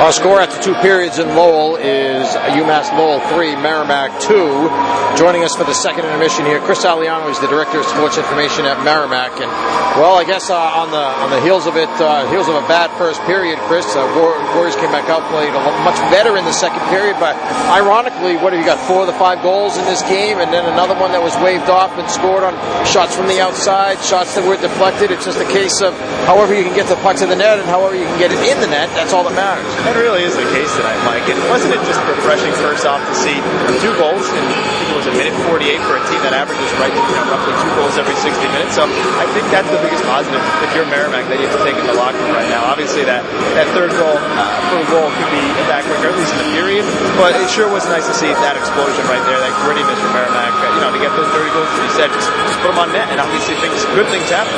Our score after two periods in Lowell is UMass Lowell 3, Merrimack 2. Joining us for the second intermission here, Chris Aliano is the Director of Sports Information at Merrimack. And, well, I guess uh, on the on the heels of it, uh, heels of a bad first period, Chris, uh, Warriors came back out, played much better in the second period. But ironically, what have you got? Four of the five goals in this game, and then another one that was waved off and scored on shots from the outside, shots that were deflected. It's just a case of however you can get the puck to the net and however you can get it in the net. That's all that matters. That really is the case tonight, Mike. It wasn't it just refreshing first off to see two goals was a minute 48 for a team that averages right you know, roughly two goals every 60 minutes. So I think that's the biggest positive if you're Merrimack that you have to take in the locker room right now. Obviously that that third goal uh, for a goal could be back quicker, at least in the period. But it sure was nice to see that explosion right there, that grittiness from Merrimack. Uh, you know, to get those 30 goals, as you said, just, just put them on net, and obviously things, good things happen.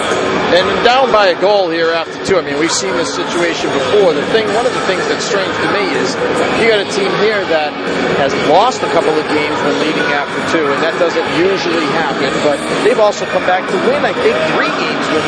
And down by a goal here after two. I mean, we've seen this situation before. The thing, one of the things that's strange to me is you got a team here that has lost a couple of games when leading after two, and that doesn't usually happen. But they've also come back to win, I think, three games when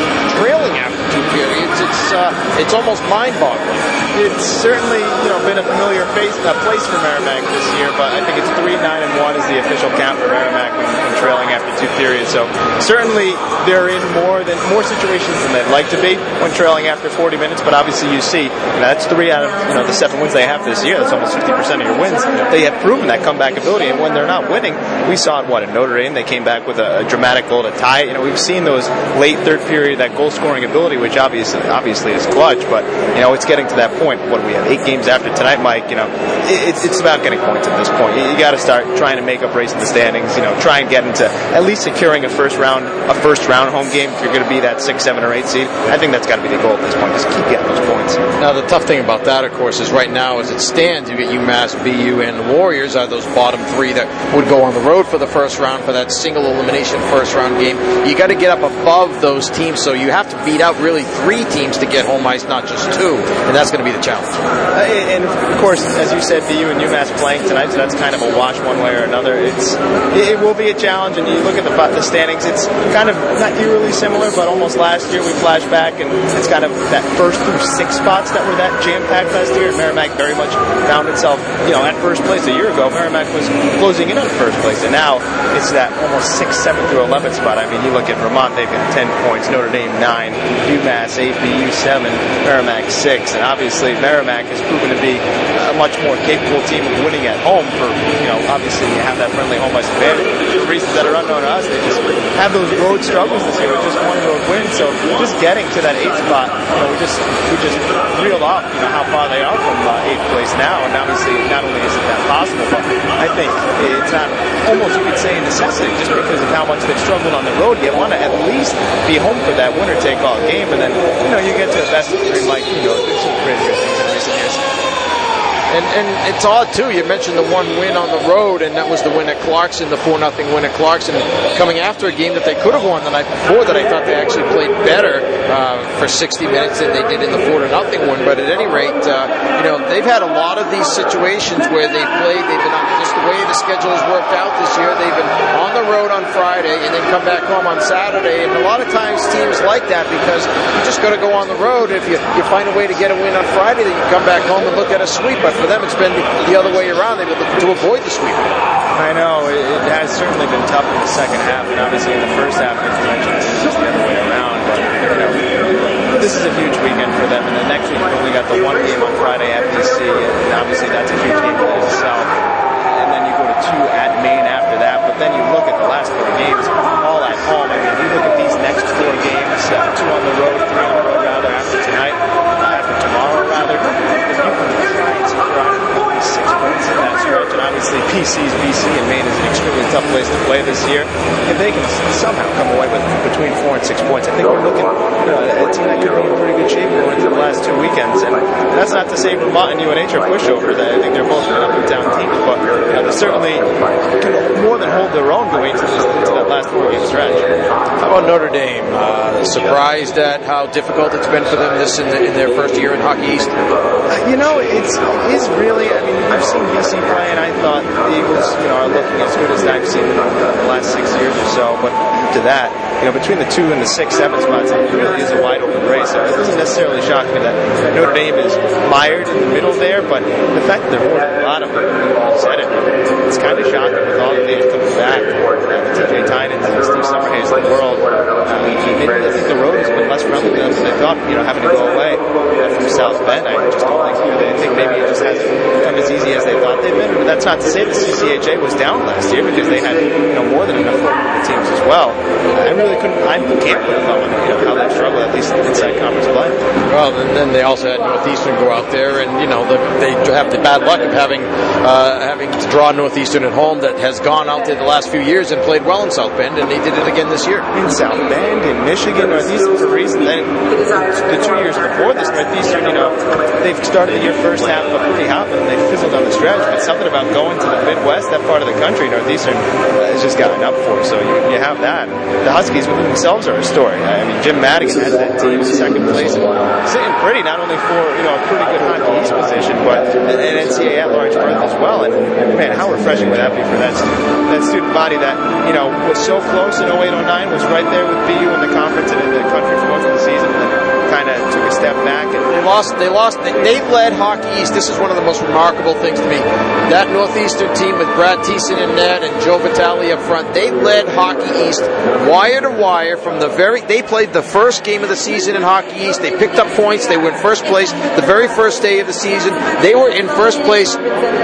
uh, it's almost mind-boggling. It's certainly you know been a familiar face, a place for Merrimack this year, but I think it's three nine and one is the official count for Merrimack when, when trailing after two periods. So certainly they're in more than more situations than they'd like to be when trailing after 40 minutes. But obviously you see that's three out of you know the seven wins they have this year. That's almost 50% of your wins. They have proven that comeback ability, and when they're not winning, we saw it what in Notre Dame. They came back with a, a dramatic goal to tie. You know we've seen those late third period that goal scoring ability, which obviously obviously is clutch. But you know it's getting to that point. What do we have? Eight games after tonight, Mike. You know it, it's about getting points at this point. You, you got to start trying to make up race in the standings. You know try and get into at least securing a first round a first round home game if you're going to be that six, seven, or eight seed. I think that's got to be the goal at this point. Just keep getting those points. Now the tough thing about that, of course, is right now as it stands, you get UMass, BU, and the Warriors are those bottom three that would go on the road for the first round for that single elimination first round game. You got to get up above those teams, so you have to beat out really three teams to get home ice, not just two, and that's going to be the challenge. Uh, and of course, as you said, BU and UMass playing tonight, so that's kind of a wash one way or another. It's it will be a challenge, and you look at the the standings. It's kind of not eerily similar, but almost last year we flash back, and it's kind of that first through six spots that were that jam packed last year. Merrimack very much found itself, you know, at first place a year ago. Merrimack was closing in on first place, and now it's that almost six, seven through eleven spot. I mean, you look at Vermont; they've got ten points, Notre Dame nine, UMass eight, BU seven, Merrimack six, and obviously Merrimack has proven to be a much more capable team of winning at home. For you know, obviously you have that friendly home ice advantage for reasons that are unknown to us. They just have those road struggles this year with just one road win. So just getting to that eighth spot, you know, we just we just reeled off, you know, how far they are from uh, eighth place now. And obviously, not only is it that possible, but I think it's not almost you could say a necessity just because of how much they've struggled on the road. You want to at least be home for that winner take all game, and then you know you get to the best of three, like you know, some crazier things in recent years. And, and it's odd too. You mentioned the one win on the road, and that was the win at Clarkson, the four nothing win at Clarkson, coming after a game that they could have won the night before. That I thought they actually played better uh, for 60 minutes than they did in the four to nothing one. But at any rate, uh, you know they've had a lot of these situations where they played. They've been on just the way the schedule has worked out this year. They've been on the road on Friday and then come back home on Saturday. And a lot of times teams like that because you just got to go on the road. If you you find a way to get a win on Friday, then you come back home and look at a sweep. But for them, it's been the other way around. They've been to avoid the sweep. I know it, it has certainly been tough in the second half, and obviously in the first half, as you mentioned, it's just the other way around. But you know, this is a huge weekend for them, and the next week we got the one game on Friday at BC, and obviously that's a huge game for itself. And then you go to two at Maine after that, but then you look at the last four games, all at home. I mean, you look at these next four games, uh, two on the road, three on the road rather after tonight, uh, after tomorrow rather. If you can try and secure six points in that obviously PC's BC and Maine is an extremely tough place to play this year. If they can somehow come away with between four and six points, I think we're looking you know, at a team that could be in pretty good shape going into the last two weekends. And that's not to say Vermont and UNH are pushovers. I think they're both up and down teams, but you know, they certainly can more than hold their own going into, this, into that last four game stretch. How about Notre Dame? Uh, surprised at how difficult it's been for them this in, the, in their first year in Hockey East? Uh, you know, it's it is really. I mean, I've seen BC play, and I thought the Eagles, you know, are looking as good as I've seen in the last six years or so. But after that, you know, between the two and the six, seven spots, it really is a wide open race. So it doesn't necessarily shock me that Notre Dame is mired in the middle there, but the fact that there are a lot of them, said it, it's kind of shocking with all the names coming back. Uh, TJ Tynan and Steve Summerhays of the world. Uh, maybe I think the road has been less friendly than they thought, you know, having to go away from South Bend. I just don't think, you know, they think maybe it just hasn't as easy as they thought they'd been. But that's not to say the CCHA was down last year because they had, you know, more than enough teams as well. I really couldn't, I can't put a thumb on you know, how they struggle, at least inside conference play. Well, and then they also had Northeastern go out there, and you know the, they have the bad luck of having uh, having to draw Northeastern at home that has gone out there the last few years and played well in South Bend, and they did it again this year. In South Bend, in Michigan, Northeastern for reason. Then the two years before this, Northeastern, you know, they've started the year first half but pretty hot, and they fizzled on the stretch. But something about going to the Midwest, that part of the country, Northeastern has just gotten up for. So you, you have that. The Huskies within themselves are a story. I mean, Jim Madigan has that team in second place, sitting pretty not only for you know a pretty good Hockey East position, but an NCAA at large berth as well. And man, how refreshing would that be for that student, that student body that you know was so close in 0809, was right there with BU in the conference and in the country for most of the season, and then kind of took a step back. And lost. They lost. They, they led Hockey East. This is one of the most remarkable things to me. That Northeastern team with Brad Thiessen in net and Joe Vitale up front. They led Hockey East wire to wire from the very. They played the first game of the season in Hockey East. They picked up points. They went first place the very first day of the season. They were in first place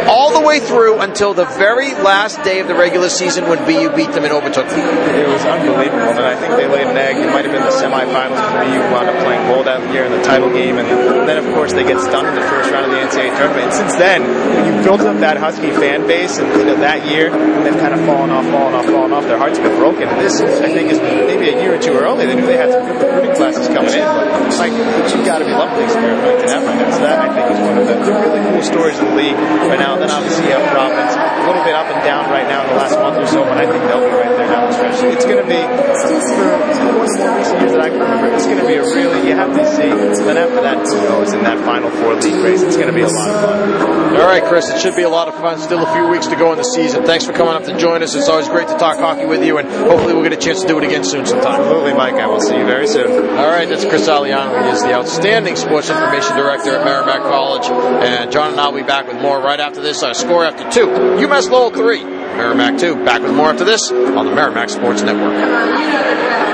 all the way through until the very last day of the regular season when BU beat them and overtook them. It was unbelievable, and I think they laid an egg. It might have been the semifinals when BU wound up playing goal that year in the title game, and then of course they get stunned in the first round of the NCAA tournament. And since then, when you built up that Husky fan base, and you know, that year, and they've kind of fallen off, fallen off, fallen off. Their hearts have been broken. And this, I think, is maybe a year or two early. They knew they had some good recruiting classes coming in, but like you've got to be loving the experience right now. So that I think is one of the, really cool stories in the league right now. And then obviously you have Providence, a little bit up and down right now in the last month or so, but I think they'll be right there the stretch. It's going to be for the more recent years that I can remember. It's going to be a really you have to see. Then after that, who knows? In that Final Four league race, it's going to be a lot of fun. All right, Chris, it should be a lot of fun. Still a few weeks to go in the season. Thanks for coming up to join us. It's always great to talk hockey with you, and hopefully we'll get a chance to do it again soon sometime. Absolutely, Mike. I will see you very soon. All right, that's Chris Aliano. He is the outstanding sports information director at Merrimack College. And John and I will be back with more right after this. Our score after two. UMass Lowell 3. Merrimack 2. Back with more after this on the Merrimack Sports Network.